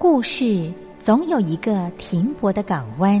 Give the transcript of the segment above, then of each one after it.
故事总有一个停泊的港湾。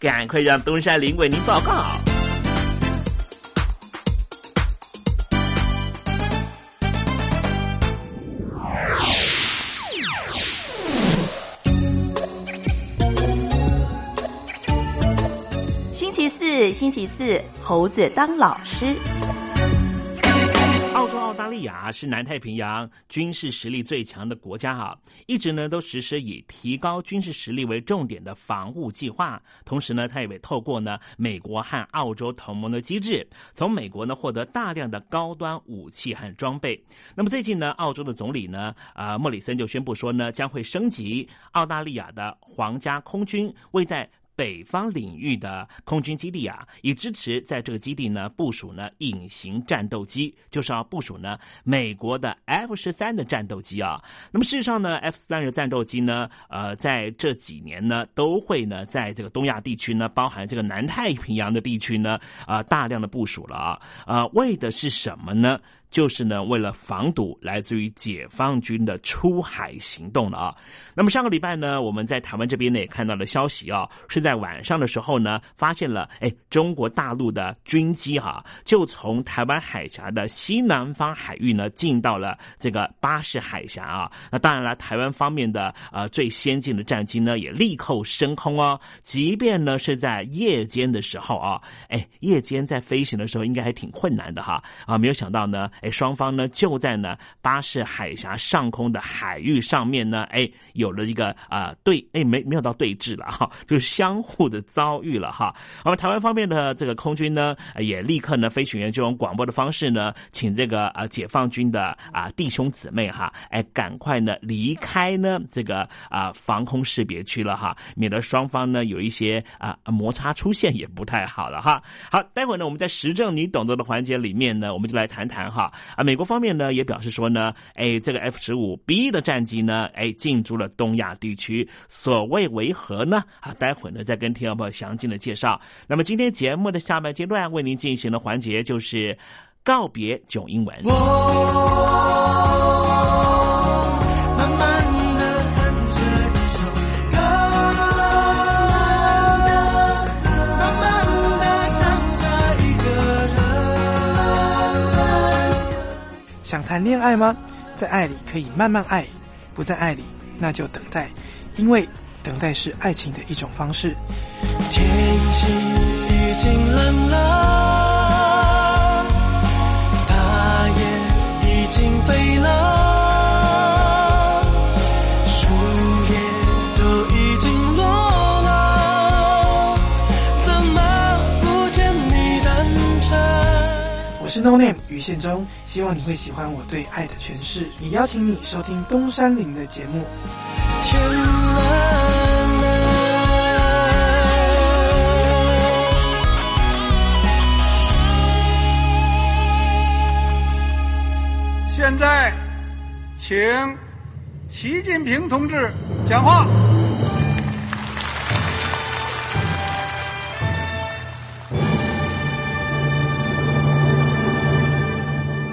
赶快让东山林为您报告。星期四，星期四，猴子当老师。澳洲、澳大利亚是南太平洋军事实力最强的国家哈，一直呢都实施以提高军事实力为重点的防务计划。同时呢，它也透过呢美国和澳洲同盟的机制，从美国呢获得大量的高端武器和装备。那么最近呢，澳洲的总理呢啊莫里森就宣布说呢，将会升级澳大利亚的皇家空军，为在北方领域的空军基地啊，以支持在这个基地呢部署呢隐形战斗机，就是要部署呢美国的 F 十三的战斗机啊。那么事实上呢，F 十三的战斗机呢，呃，在这几年呢都会呢在这个东亚地区呢，包含这个南太平洋的地区呢，啊大量的部署了啊，啊为的是什么呢？就是呢，为了防堵来自于解放军的出海行动了啊。那么上个礼拜呢，我们在台湾这边呢也看到了消息啊，是在晚上的时候呢，发现了哎，中国大陆的军机哈，就从台湾海峡的西南方海域呢进到了这个巴士海峡啊。那当然了，台湾方面的呃最先进的战机呢也立刻升空哦，即便呢是在夜间的时候啊，哎，夜间在飞行的时候应该还挺困难的哈啊，没有想到呢。哎，双方呢就在呢巴士海峡上空的海域上面呢，哎，有了一个啊对，哎没没有到对峙了哈，就相互的遭遇了哈。那么台湾方面的这个空军呢，也立刻呢飞行员就用广播的方式呢，请这个啊解放军的啊弟兄姊妹哈，哎赶快呢离开呢这个啊防空识别区了哈，免得双方呢有一些啊摩擦出现也不太好了哈。好，待会呢我们在时政你懂得的环节里面呢，我们就来谈谈哈。啊，美国方面呢也表示说呢，哎，这个 F 十五 B 的战机呢，哎，进驻了东亚地区，所谓为何呢？啊，待会呢再跟听众朋友详尽的介绍。那么今天节目的下半阶段为您进行的环节就是告别囧英文。想谈恋爱吗？在爱里可以慢慢爱，不在爱里那就等待，因为等待是爱情的一种方式。天气已经冷了，是 No Name 于宪忠，希望你会喜欢我对爱的诠释，也邀请你收听东山林的节目。天蓝现在，请习近平同志讲话。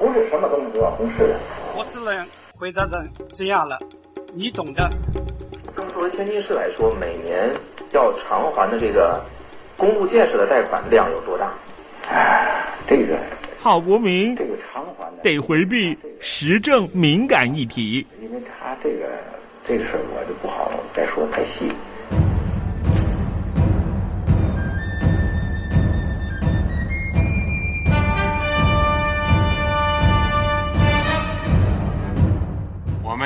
不是什么东西都要公示的，我只能回答成这样了，你懂的。那么作为天津市来说，每年要偿还的这个公路建设的贷款量有多大？哎，这个郝国民，这个偿还得回避时政敏感议题，因为他这个这个事儿我就不好再说太细。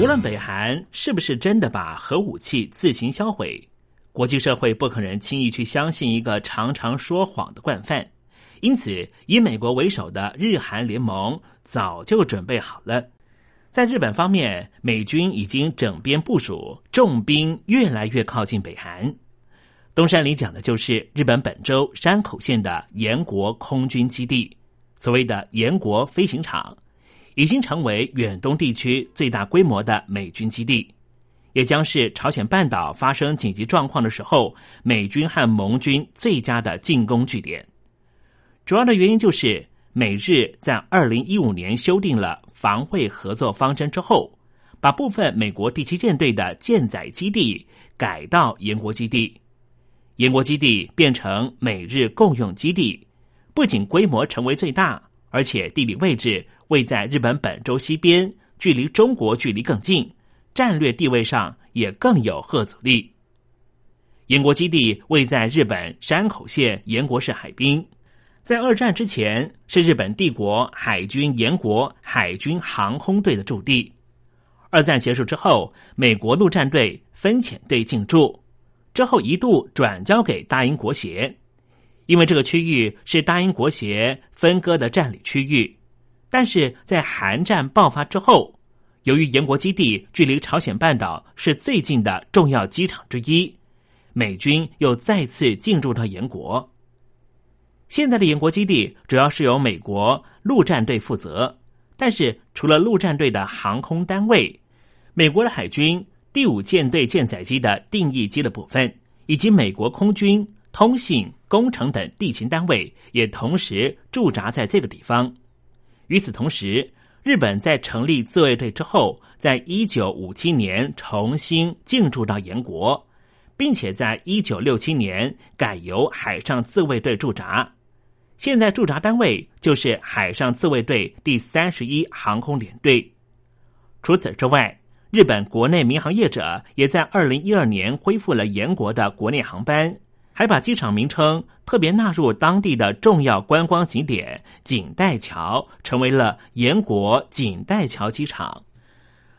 无论北韩是不是真的把核武器自行销毁，国际社会不可能轻易去相信一个常常说谎的惯犯。因此，以美国为首的日韩联盟早就准备好了。在日本方面，美军已经整编部署，重兵越来越靠近北韩。东山里讲的就是日本本州山口县的岩国空军基地，所谓的岩国飞行场。已经成为远东地区最大规模的美军基地，也将是朝鲜半岛发生紧急状况的时候，美军和盟军最佳的进攻据点。主要的原因就是美日在二零一五年修订了防卫合作方针之后，把部分美国第七舰队的舰载基地改到岩国基地，岩国基地变成美日共用基地，不仅规模成为最大。而且地理位置位在日本本州西边，距离中国距离更近，战略地位上也更有贺阻力。岩国基地位在日本山口县岩国市海滨，在二战之前是日本帝国海军岩国海军航空队的驻地。二战结束之后，美国陆战队分遣队进驻，之后一度转交给大英国协。因为这个区域是大英国协分割的占领区域，但是在韩战爆发之后，由于岩国基地距离朝鲜半岛是最近的重要机场之一，美军又再次进驻到岩国。现在的岩国基地主要是由美国陆战队负责，但是除了陆战队的航空单位，美国的海军第五舰队舰载机的定义机的部分，以及美国空军。通信、工程等地勤单位也同时驻扎在这个地方。与此同时，日本在成立自卫队之后，在一九五七年重新进驻到岩国，并且在一九六七年改由海上自卫队驻扎。现在驻扎单位就是海上自卫队第三十一航空联队。除此之外，日本国内民航业者也在二零一二年恢复了岩国的国内航班。还把机场名称特别纳入当地的重要观光景点锦带桥，成为了岩国锦带桥机场。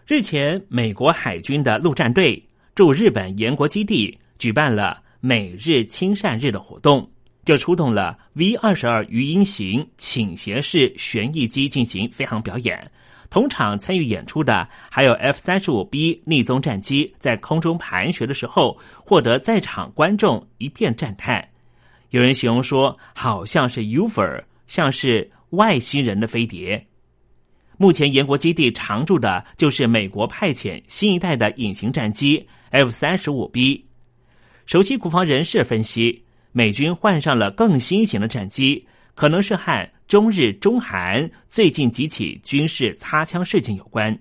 日前，美国海军的陆战队驻日本岩国基地举办了美日亲善日的活动，就出动了 V 二十二鱼鹰型倾斜式旋翼机进行飞行表演。同场参与演出的还有 F 三十五 B 逆踪战机，在空中盘旋的时候，获得在场观众一片赞叹。有人形容说，好像是 UFO，像是外星人的飞碟。目前，岩国基地常驻的就是美国派遣新一代的隐形战机 F 三十五 B。熟悉国防人士分析，美军换上了更新型的战机，可能是和。中日中韩最近几起军事擦枪事件有关，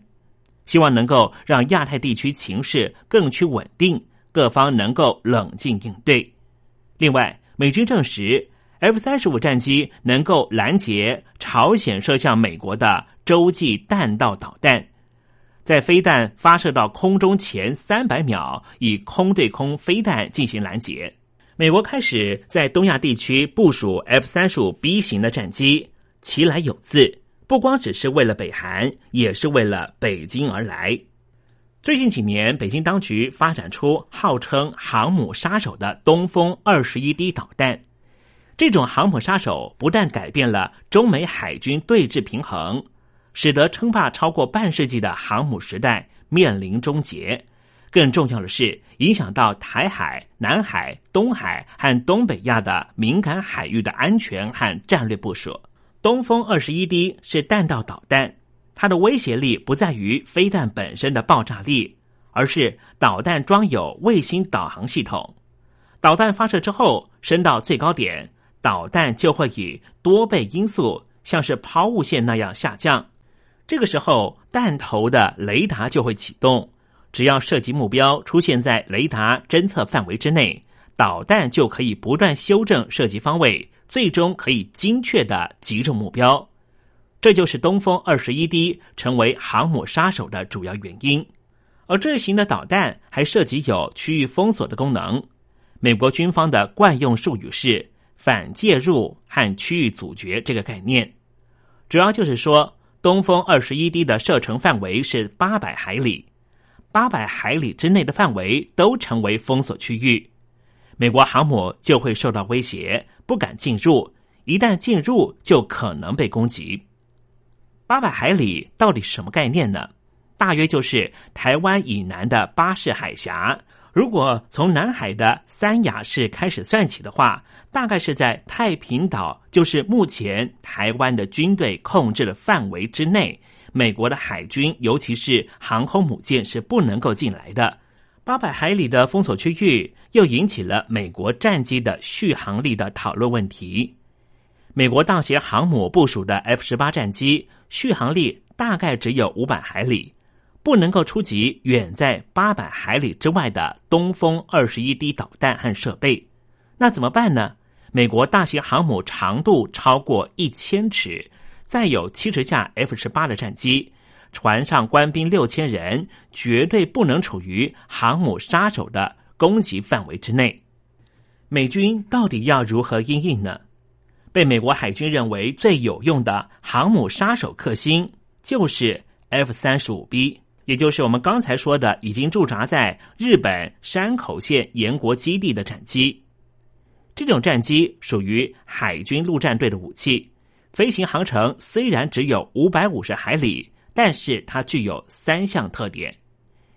希望能够让亚太地区情势更趋稳定，各方能够冷静应对。另外，美军证实 F 三十五战机能够拦截朝鲜射向美国的洲际弹道导弹，在飞弹发射到空中前三百秒，以空对空飞弹进行拦截。美国开始在东亚地区部署 F 三十五 B 型的战机，其来有自，不光只是为了北韩，也是为了北京而来。最近几年，北京当局发展出号称“航母杀手”的东风二十一 D 导弹，这种航母杀手不但改变了中美海军对峙平衡，使得称霸超过半世纪的航母时代面临终结。更重要的是，影响到台海、南海、东海和东北亚的敏感海域的安全和战略部署。东风二十一 D 是弹道导弹，它的威胁力不在于飞弹本身的爆炸力，而是导弹装有卫星导航系统。导弹发射之后升到最高点，导弹就会以多倍音速，像是抛物线那样下降。这个时候，弹头的雷达就会启动。只要射击目标出现在雷达侦测范围之内，导弹就可以不断修正射击方位，最终可以精确的击中目标。这就是东风二十一 D 成为航母杀手的主要原因。而这型的导弹还涉及有区域封锁的功能。美国军方的惯用术语是反介入和区域阻绝这个概念，主要就是说，东风二十一 D 的射程范围是八百海里。八百海里之内的范围都成为封锁区域，美国航母就会受到威胁，不敢进入。一旦进入，就可能被攻击。八百海里到底什么概念呢？大约就是台湾以南的巴士海峡。如果从南海的三亚市开始算起的话，大概是在太平岛，就是目前台湾的军队控制的范围之内。美国的海军，尤其是航空母舰是不能够进来的。八百海里的封锁区域，又引起了美国战机的续航力的讨论问题。美国大型航母部署的 F 十八战机续航力大概只有五百海里，不能够出击远在八百海里之外的东风二十一 D 导弹和设备。那怎么办呢？美国大型航母长度超过一千尺。带有七十架 F 十八的战机，船上官兵六千人，绝对不能处于航母杀手的攻击范围之内。美军到底要如何应应呢？被美国海军认为最有用的航母杀手克星，就是 F 三十五 B，也就是我们刚才说的已经驻扎在日本山口县岩国基地的战机。这种战机属于海军陆战队的武器。飞行航程虽然只有五百五十海里，但是它具有三项特点。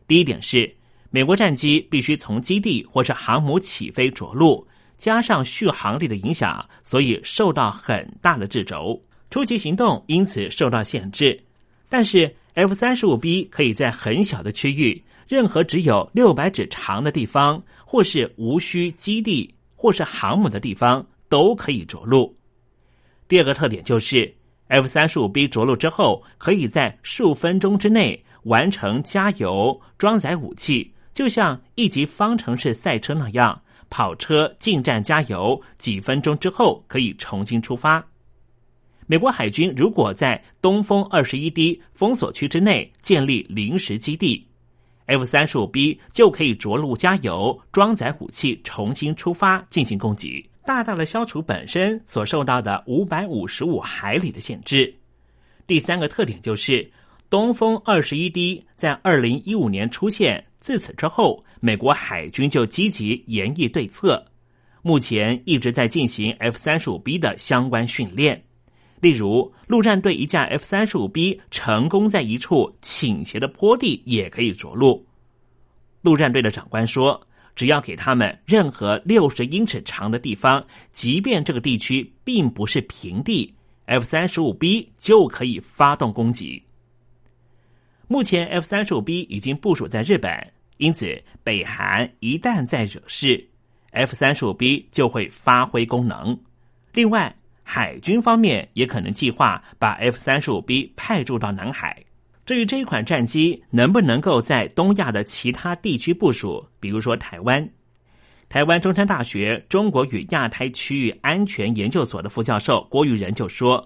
第一点是，美国战机必须从基地或是航母起飞着陆，加上续航力的影响，所以受到很大的制肘，初期行动因此受到限制。但是 F 三十五 B 可以在很小的区域，任何只有六百指长的地方，或是无需基地或是航母的地方，都可以着陆。第二个特点就是 F 三十五 B 着陆之后，可以在数分钟之内完成加油、装载武器，就像一级方程式赛车那样，跑车进站加油，几分钟之后可以重新出发。美国海军如果在东风二十一 D 封锁区之内建立临时基地，F 三十五 B 就可以着陆加油、装载武器，重新出发进行攻击。大大的消除本身所受到的五百五十五海里的限制。第三个特点就是东风二十一 D 在二零一五年出现，自此之后，美国海军就积极研议对策，目前一直在进行 F 三十五 B 的相关训练。例如，陆战队一架 F 三十五 B 成功在一处倾斜的坡地也可以着陆。陆战队的长官说。只要给他们任何六十英尺长的地方，即便这个地区并不是平地，F 三十五 B 就可以发动攻击。目前 F 三十五 B 已经部署在日本，因此北韩一旦再惹事，F 三十五 B 就会发挥功能。另外，海军方面也可能计划把 F 三十五 B 派驻到南海。至于这一款战机能不能够在东亚的其他地区部署，比如说台湾，台湾中山大学中国与亚太区域安全研究所的副教授郭玉仁就说，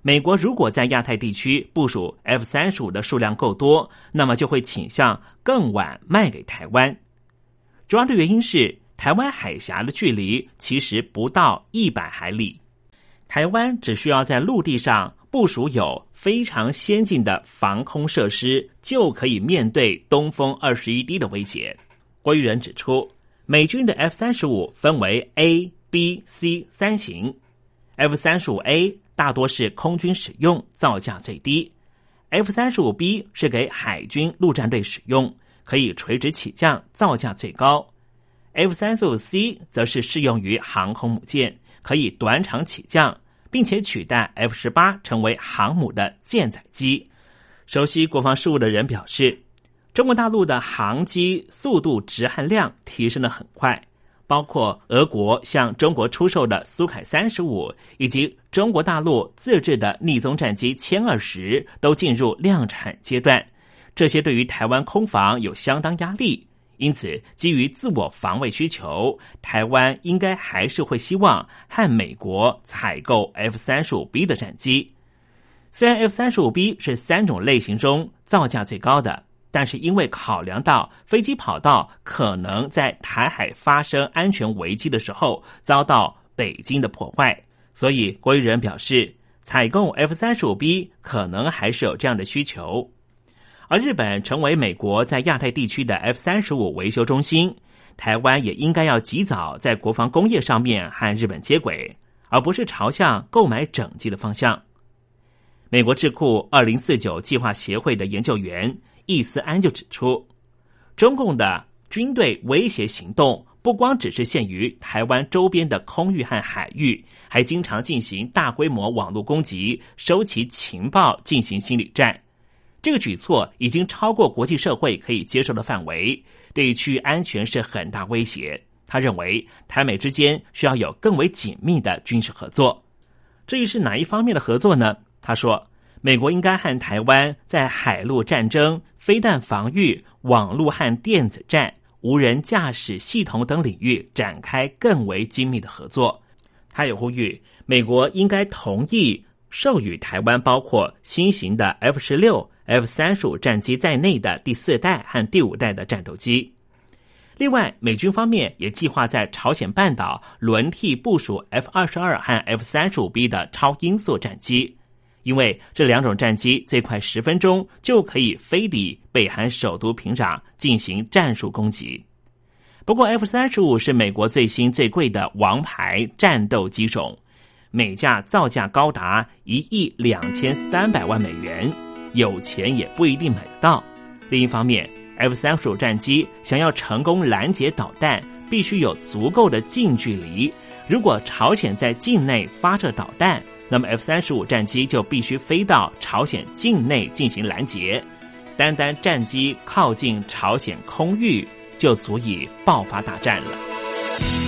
美国如果在亚太地区部署 F 三十五的数量够多，那么就会倾向更晚卖给台湾。主要的原因是台湾海峡的距离其实不到一百海里，台湾只需要在陆地上。部署有非常先进的防空设施，就可以面对东风二十一 D 的威胁。郭玉仁指出，美军的 F 三十五分为 A、B、C 三型，F 三十五 A 大多是空军使用，造价最低。；F 三十五 B 是给海军陆战队使用，可以垂直起降，造价最高。；F 三十五 C 则是适用于航空母舰，可以短场起降，并且取代 F 十八成为航母的舰载机。熟悉国防事务的人表示，中国大陆的航机速度值和量提升的很快。包括俄国向中国出售的苏凯三十五，以及中国大陆自制的逆踪战机歼二十，都进入量产阶段。这些对于台湾空防有相当压力，因此基于自我防卫需求，台湾应该还是会希望和美国采购 F 三十五 B 的战机。虽然 F 三十五 B 是三种类型中造价最高的。但是因为考量到飞机跑道可能在台海发生安全危机的时候遭到北京的破坏，所以郭玉仁表示，采购 F 三十五 B 可能还是有这样的需求。而日本成为美国在亚太地区的 F 三十五维修中心，台湾也应该要及早在国防工业上面和日本接轨，而不是朝向购买整机的方向。美国智库二零四九计划协会的研究员。易思安就指出，中共的军队威胁行动不光只是限于台湾周边的空域和海域，还经常进行大规模网络攻击，收集情报进行心理战。这个举措已经超过国际社会可以接受的范围，对区域安全是很大威胁。他认为，台美之间需要有更为紧密的军事合作。至于是哪一方面的合作呢？他说。美国应该和台湾在海陆战争、飞弹防御、网络和电子战、无人驾驶系统等领域展开更为精密的合作。他也呼吁美国应该同意授予台湾包括新型的 F 十六、F 三十五战机在内的第四代和第五代的战斗机。另外，美军方面也计划在朝鲜半岛轮替部署 F 二十二和 F 三十五 B 的超音速战机。因为这两种战机最快十分钟就可以飞抵北韩首都平壤进行战术攻击。不过，F 三十五是美国最新最贵的王牌战斗机种，每架造价高达一亿两千三百万美元，有钱也不一定买得到。另一方面，F 三十五战机想要成功拦截导弹，必须有足够的近距离。如果朝鲜在境内发射导弹，那么 F 三十五战机就必须飞到朝鲜境内进行拦截，单单战机靠近朝鲜空域就足以爆发大战了。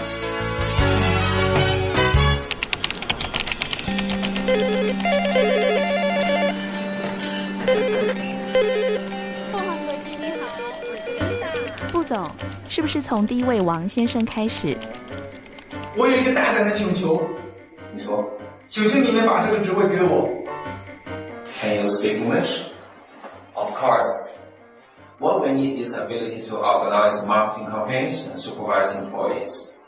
总，是不是从第一位王先生开始？我有一个大胆的请求，你说，请求你们把这个职位给我。 Can you speak English? Of course. What we need is ability to organize marketing campaigns and supervise employees.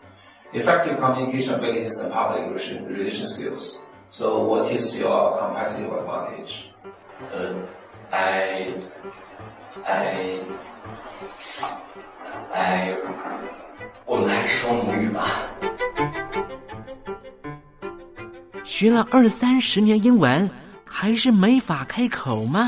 Effective communication abilities and public relation, relation skills. So what is your competitive advantage? Uh, I, 哎哎我们还是说母语吧。学了二三十年英文，还是没法开口吗？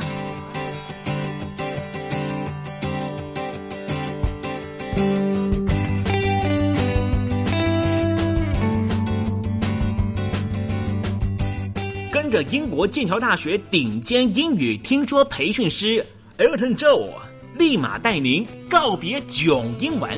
跟着英国剑桥大学顶尖英语听说培训师 Elton Joe，立马带您告别囧英文。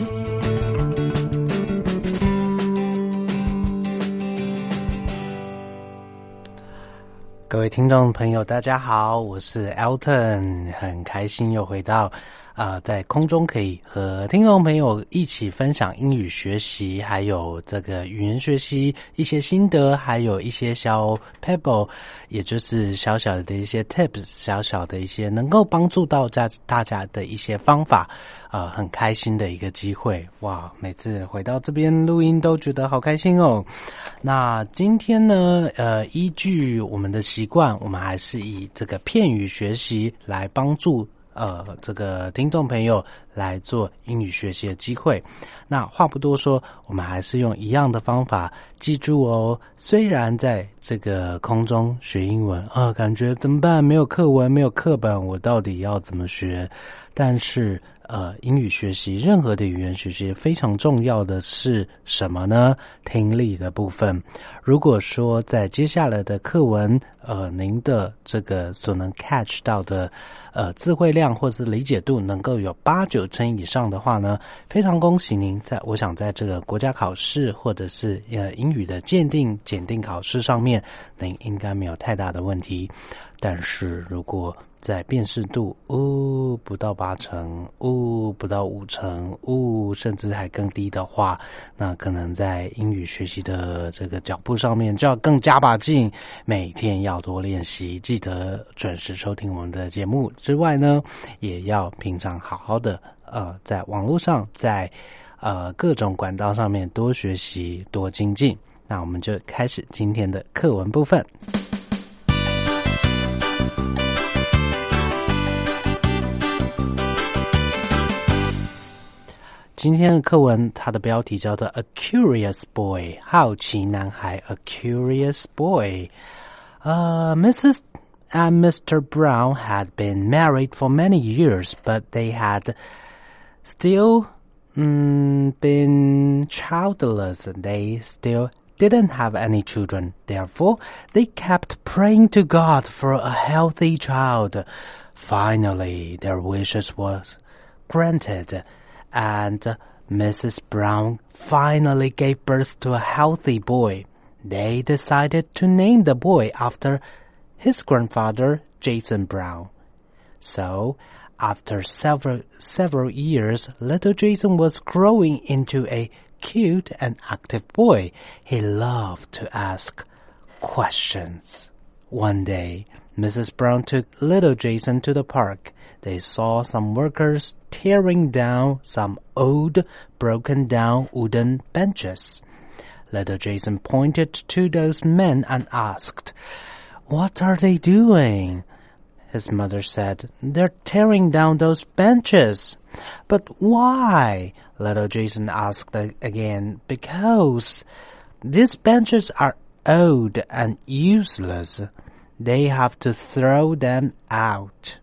各位听众朋友，大家好，我是 Elton，很开心又回到啊、在空中可以和听众朋友一起分享英语学习，还有这个语言学习一些心得，还有一些小 pebble，也就是小小的一些 tips，小小的一些能够帮助到大大家的一些方法，呃，很开心的一个机会哇！每次回到这边录音都觉得好开心哦。那今天呢，呃，依据我们的习惯，我们还是以这个片语学习来帮助呃这个听众朋友来做英语学习的机会。那话不多说，我们还是用一样的方法，记住哦。虽然在这个空中学英文啊、感觉怎么办？没有课文，没有课本，我到底要怎么学？但是呃，英语学习任何的语言学习非常重要的是什么呢？听力的部分。如果说在接下来的课文，呃，您的这个所能 catch 到的呃词汇量或是理解度能够有八九成以上的话呢，非常恭喜您在我想在这个国家考试或者是呃英语的鉴定检定考试上面，您应该没有太大的问题。但是如果在辨识度，哦，不到八成，哦，不到五成，哦，甚至还更低的话，那可能在英语学习的这个脚步上面就要更加把劲，每天要多练习，记得准时收听我们的节目之外呢，也要平常好好的呃，在网络上，在呃各种管道上面多学习，多精进。那我们就开始今天的课文部分。今天的课文，它的标题叫做《A Curious Boy》，好奇男孩。A Curious Boy。Uh, Mrs. and Mr. Brown had been married for many years, but they had still mm, been childless. They still didn't have any children. Therefore, they kept praying to God for a healthy child. Finally, their wishes was granted and Mrs. Brown finally gave birth to a healthy boy. They decided to name the boy after his grandfather, Jason Brown. So, after several, several years, little Jason was growing into a cute and active boy. He loved to ask questions. One day, Mrs. Brown took little Jason to the park. They saw some workers tearing down some old, broken down wooden benches. Little Jason pointed to those men and asked, What are they doing? His mother said, They're tearing down those benches. But why? Little Jason asked again. Because these benches are old and useless. They have to throw them out.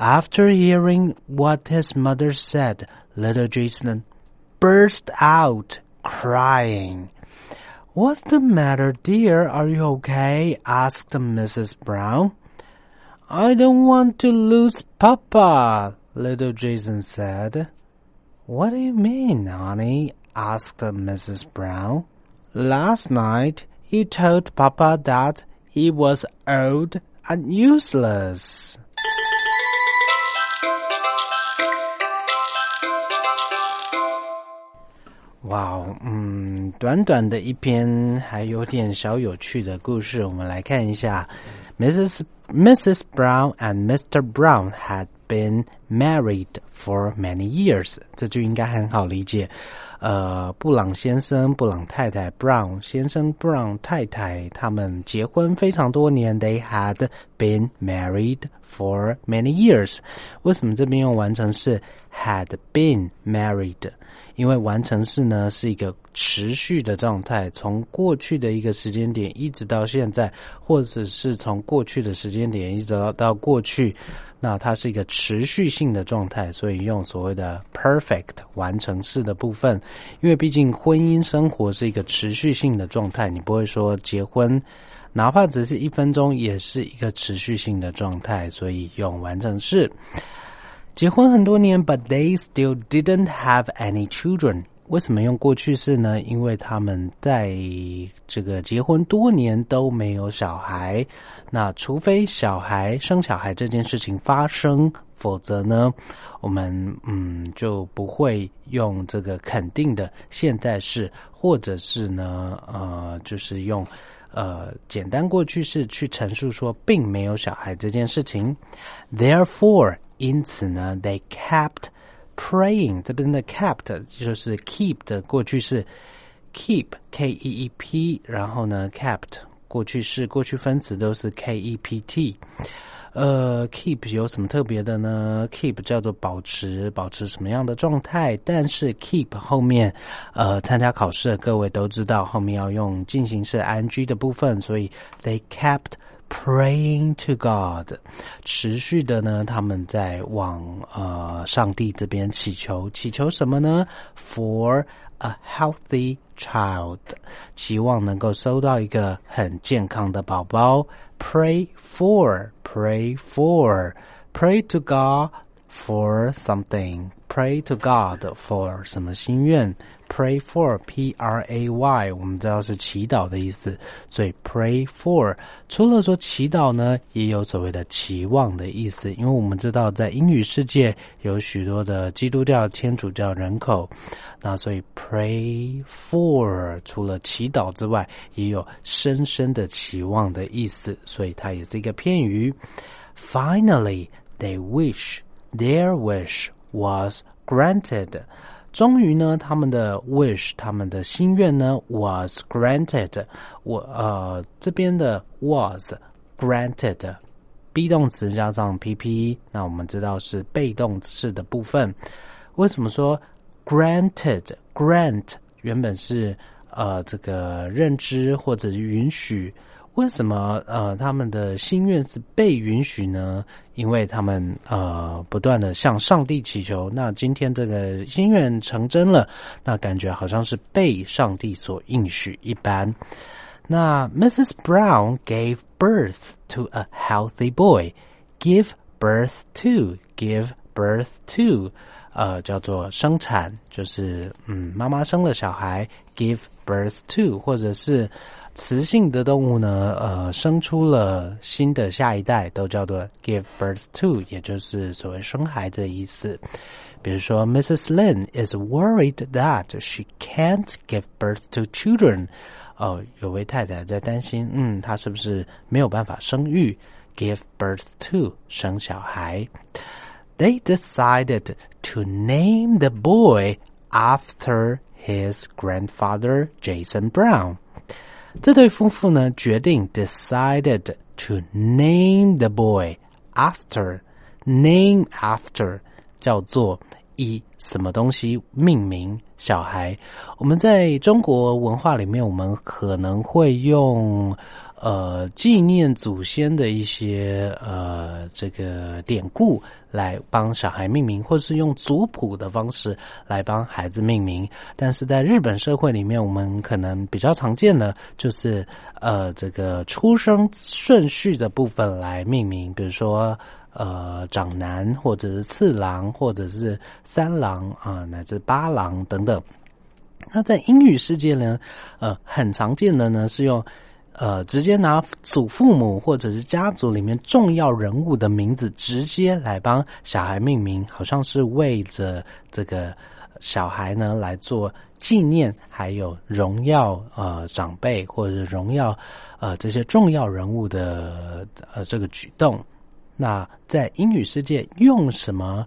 After hearing what his mother said, little Jason burst out crying. What's the matter, dear? Are you okay? asked Mrs. Brown. I don't want to lose Papa, little Jason said. What do you mean, honey? asked Mrs. Brown. Last night, he told Papa that he was old and useless. 哇哦，嗯，短短的一篇还有点小有趣的故事，我们来看一下。Mrs. Mrs. Brown and Mr. Brown had been married for many years，这就应该很好理解。呃，布朗先生、布朗太太 （Brown 先生、Brown 太太）他们结婚非常多年。They had been married for many years。为什么这边用完成式 had been married？因为完成式呢是一个持续的状态，从过去的一个时间点一直到现在，或者是从过去的时间点一直到到过去，那它是一个持续性的状态，所以用所谓的 perfect 完成式的部分。因为毕竟婚姻生活是一个持续性的状态，你不会说结婚哪怕只是一分钟也是一个持续性的状态，所以用完成式。结婚很多年，but they still didn't have any children。为什么用过去式呢？因为他们在这个结婚多年都没有小孩。那除非小孩生小孩这件事情发生，否则呢，我们嗯就不会用这个肯定的现在式，或者是呢呃就是用呃简单过去式去陈述说并没有小孩这件事情。Therefore。因此呢，they kept praying。这边的 kept 就是 keep 的过去式，keep k e e p，然后呢，kept 过去式过去分词都是 k e p t。呃，keep 有什么特别的呢？keep 叫做保持，保持什么样的状态？但是 keep 后面，呃，参加考试的各位都知道，后面要用进行式 ing 的部分，所以 they kept。Praying to God，持续的呢，他们在往呃上帝这边祈求，祈求什么呢？For a healthy child，期望能够收到一个很健康的宝宝。Pray for，pray for，pray to God for something，pray to God for 什么心愿 ？Pray for P R A Y，我们知道是祈祷的意思，所以 Pray for 除了说祈祷呢，也有所谓的期望的意思。因为我们知道在英语世界有许多的基督教、天主教人口，那所以 Pray for 除了祈祷之外，也有深深的期望的意思，所以它也是一个片语。Finally, they wish their wish was granted. 终于呢，他们的 wish，他们的心愿呢，was granted。我呃这边的 was granted，be 动词加上 pp，那我们知道是被动式的部分。为什么说 granted？grant 原本是呃这个认知或者允许。为什么呃他们的心愿是被允许呢？因为他们呃不断的向上帝祈求，那今天这个心愿成真了，那感觉好像是被上帝所应许一般。那 Mrs. Brown gave birth to a healthy boy. Give birth to, give birth to，呃，叫做生产，就是嗯，妈妈生了小孩，give birth to，或者是。雌性的动物呢，呃，生出了新的下一代，都叫做 give birth to，也就是所谓生孩子的意思。比如说，Mrs. Lin is worried that she can't give birth to children。哦，有位太太在担心，嗯，她是不是没有办法生育？give birth to，生小孩。They decided to name the boy after his grandfather Jason Brown。 这对夫妇呢，决定 decided to name the boy after name after 叫做以什么东西命名小孩。我们在中国文化里面，我们可能会用。呃，纪念祖先的一些呃这个典故来帮小孩命名，或者是用族谱的方式来帮孩子命名。但是在日本社会里面，我们可能比较常见的就是呃这个出生顺序的部分来命名，比如说呃长男，或者是次郎，或者是三郎啊，乃至八郎等等。那在英语世界呢，呃，很常见的呢是用。呃，直接拿祖父母或者是家族里面重要人物的名字直接来帮小孩命名，好像是为着这个小孩呢来做纪念，还有荣耀呃长辈或者荣耀呃这些重要人物的呃这个举动。那在英语世界用什么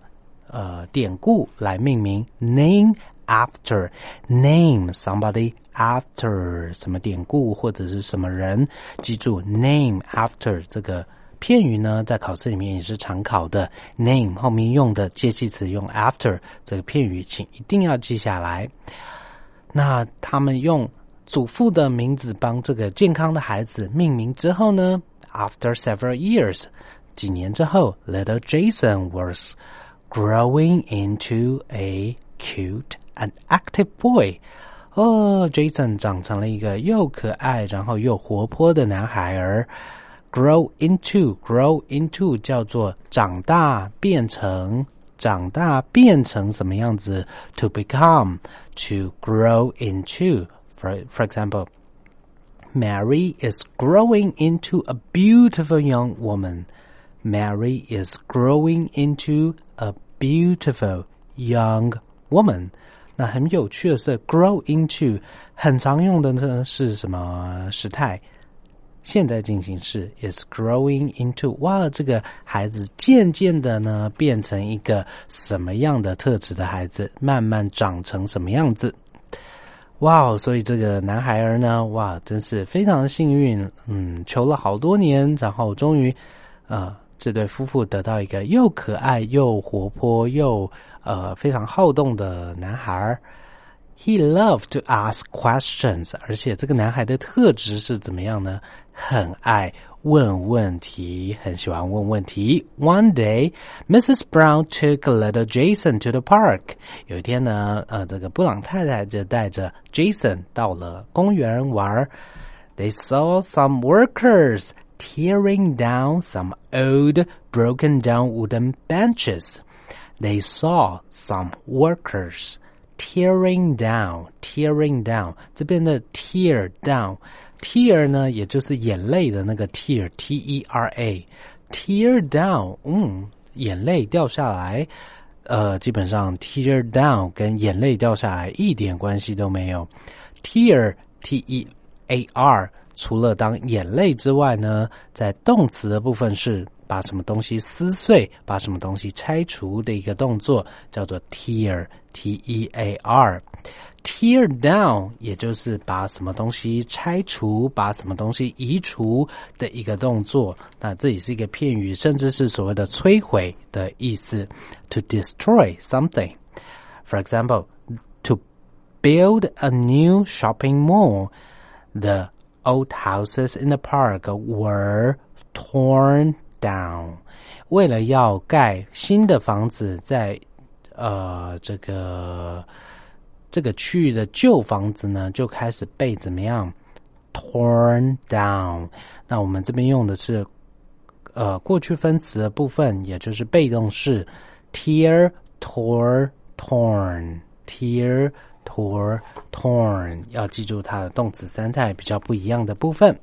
呃典故来命名？Name after name somebody after 什么典故或者是什么人？记住 name after 这个。片语呢，在考试里面也是常考的。name 后面用的介系词用 after 这个片语，请一定要记下来。那他们用祖父的名字帮这个健康的孩子命名之后呢，after several years，几年之后，little Jason was growing into a cute and active boy。哦，Jason 长成了一个又可爱然后又活泼的男孩儿。grow into grow into 叫做长大变成长大变成什么样子？To become to grow into for for example. Mary is growing into a beautiful young woman. Mary is growing into a beautiful young woman. 那很有趣的是，grow into 很常用的呢是什么时态？现在进行式 is growing into 哇，这个孩子渐渐的呢变成一个什么样的特质的孩子，慢慢长成什么样子？哇哦，所以这个男孩儿呢，哇，真是非常幸运，嗯，求了好多年，然后终于，啊，这对夫妇得到一个又可爱又活泼又呃非常好动的男孩儿。He loved to ask questions，而且这个男孩的特质是怎么样呢？很爱问问题，很喜欢问问题。One day, Mrs. Brown took little Jason to the park. 有一天呢，呃，这个布朗太太就带着 Jason 到了公园玩。They saw some workers tearing down some old, broken down wooden benches. They saw some workers tearing down, tearing down. 这边的 tear down。Tear 呢，也就是眼泪的那个 tear，T E R A，tear down，嗯，眼泪掉下来，呃，基本上 tear down 跟眼泪掉下来一点关系都没有。Tear，T E A R，除了当眼泪之外呢，在动词的部分是 把什么东西撕碎，把什么东西拆除的一个动作，叫做 tear，T E A R。Tear down，也就是把什么东西拆除、把什么东西移除的一个动作。那这也是一个片语，甚至是所谓的摧毁的意思。To destroy something. For example, to build a new shopping mall, the old houses in the park were torn down. 为了要盖新的房子，在呃这个。这个区域的旧房子呢，就开始被怎么样 torn down？那我们这边用的是呃过去分词的部分，也就是被动式 tear、tore、torn、tear、tore、torn。要记住它的动词三态比较不一样的部分。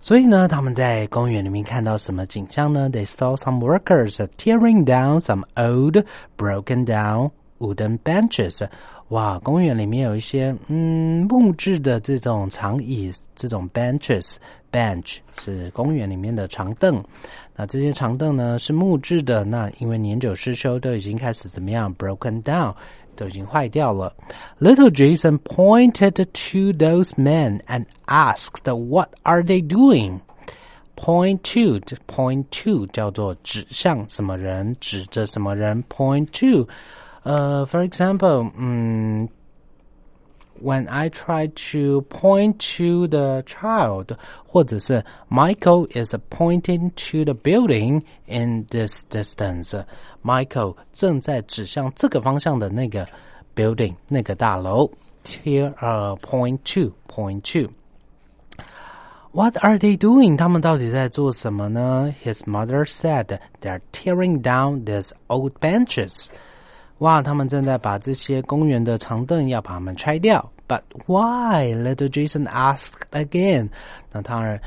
所以呢，他们在公园里面看到什么景象呢？They saw some workers tearing down some old, broken down wooden benches. 哇，公园里面有一些嗯木质的这种长椅，这种 benches，bench 是公园里面的长凳。那这些长凳呢是木质的，那因为年久失修，都已经开始怎么样 broken down，都已经坏掉了。Little Jason pointed to those men and asked, "What are they doing?" Point to point to 叫做指向什么人，指着什么人。Point to。uh, for example, um, when I try to point to the child, 或者是 Michael is pointing to the building in this distance. Michael 正在指向这个方向的那个 building 那个大楼。Here, uh, point to, point to. What are they doing? 他们到底在做什么呢？His mother said they're tearing down these old benches. 哇，他们正在把这些公园的长凳要把它们拆掉。But why? Little Jason asked again. 那当然，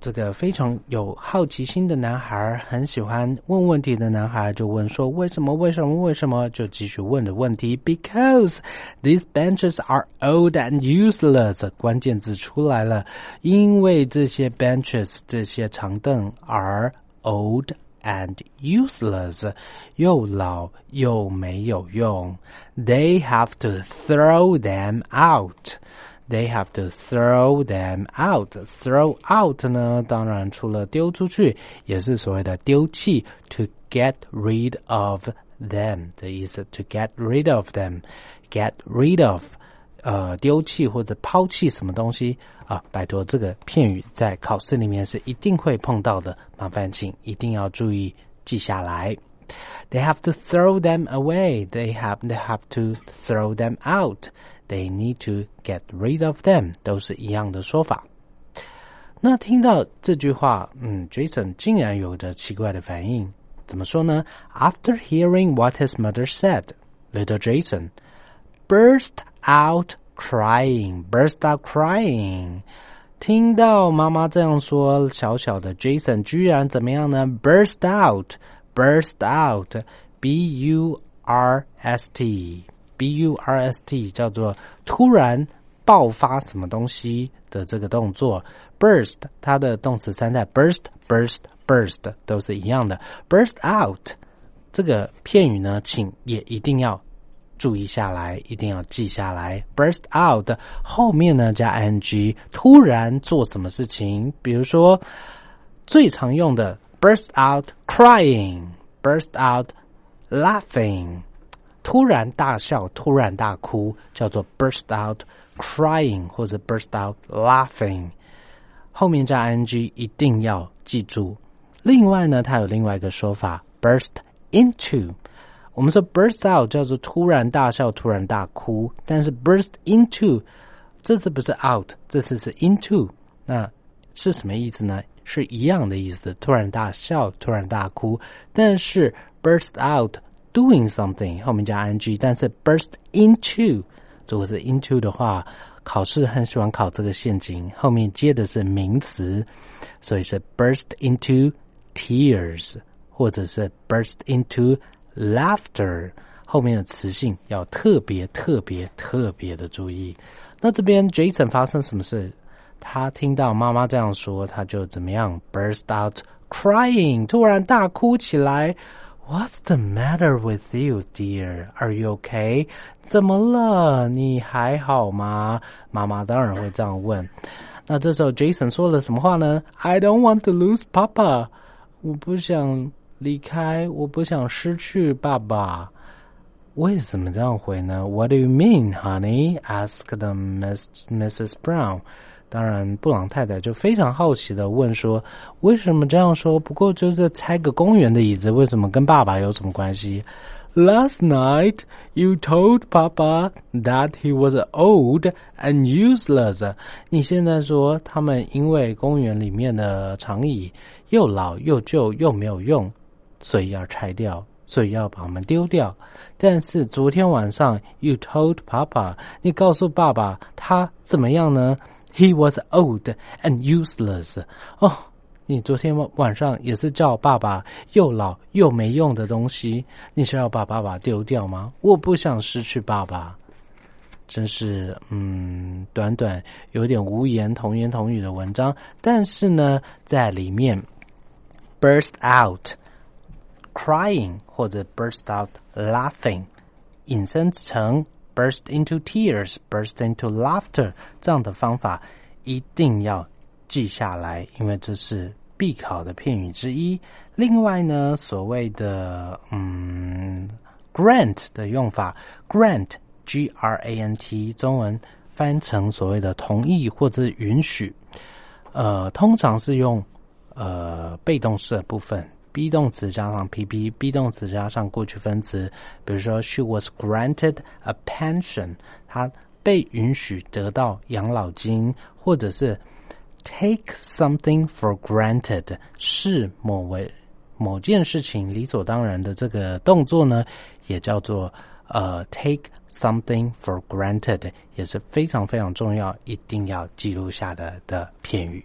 这个非常有好奇心的男孩，很喜欢问问题的男孩，就问说：“为什么？为什么？为什么？”就继续问的问题。Because these benches are old and useless。关键字出来了，因为这些 benches 这些长凳 are old and useless，又老又没有用。They have to throw them out。They have to throw them out. Throw out 呢，当然除了丢出去，也是所谓的丢弃。To get rid of them 的意思。To get rid of them. Get rid of，呃，丢弃或者抛弃什么东西 啊？拜托，这个片语在考试里面是一定会碰到的，麻烦请一定要注意记下来。They have to throw them away. They have they have to throw them out. They need to get rid of them，都是一样的说法。那听到这句话，嗯，Jason 竟然有着奇怪的反应。怎么说呢？After hearing what his mother said, little Jason burst out crying. Burst out crying. 听到妈妈这样说，小小的 Jason 居然怎么样呢？Burst out, burst out, B U R S T。b u r s t 叫做突然爆发什么东西的这个动作，burst 它的动词三代 burst burst burst 都是一样的，burst out 这个片语呢，请也一定要注意下来，一定要记下来。burst out 后面呢加 ing，突然做什么事情？比如说最常用的 burst out crying，burst out laughing。突然大笑，突然大哭，叫做 burst out crying 或者 burst out laughing，后面加 ing 一定要记住。另外呢，它有另外一个说法 burst into。我们说 burst out 叫做突然大笑、突然大哭，但是 burst into 这次不是 out，这次是 into，那是什么意思呢？是一样的意思，突然大笑、突然大哭，但是 burst out。doing something 后面加 ing，但是 burst into 如果是 into 的话，考试很喜欢考这个陷阱，后面接的是名词，所以是 burst into tears，或者是 burst into laughter，后面的词性要特别特别特别的注意。那这边 Jason 发生什么事？他听到妈妈这样说，他就怎么样？burst out crying，突然大哭起来。What's the matter with you, dear? Are you okay? 怎么了？你还好吗？妈妈当然会这样问。那这时候 Jason 说了什么话呢？I don't want to lose Papa。我不想离开，我不想失去爸爸。为什么这样回呢？What do you mean, honey? asked Miss Mrs. Brown. 当然，布朗太太就非常好奇的问说：“为什么这样说？不过就是拆个公园的椅子，为什么跟爸爸有什么关系？”Last night you told Papa that he was old and useless。你现在说他们因为公园里面的长椅又老又旧又没有用，所以要拆掉，所以要把我们丢掉。但是昨天晚上 you told Papa，你告诉爸爸他怎么样呢？He was old and useless。哦，你昨天晚晚上也是叫爸爸又老又没用的东西，你是要把爸爸丢掉吗？我不想失去爸爸，真是嗯，短短有点无言同言同语的文章，但是呢，在里面 burst out crying 或者 burst out laughing 引申成。burst into tears, burst into laughter 这样的方法一定要记下来，因为这是必考的片语之一。另外呢，所谓的嗯 grant 的用法，grant g r a n t 中文翻成所谓的同意或者允许，呃，通常是用呃被动式的部分。Be 动词加上 pp，be 动词加上过去分词，比如说 she was granted a pension，她被允许得到养老金，或者是 take something for granted，是某为某件事情理所当然的这个动作呢，也叫做呃 take something for granted，也是非常非常重要，一定要记录下的的片语。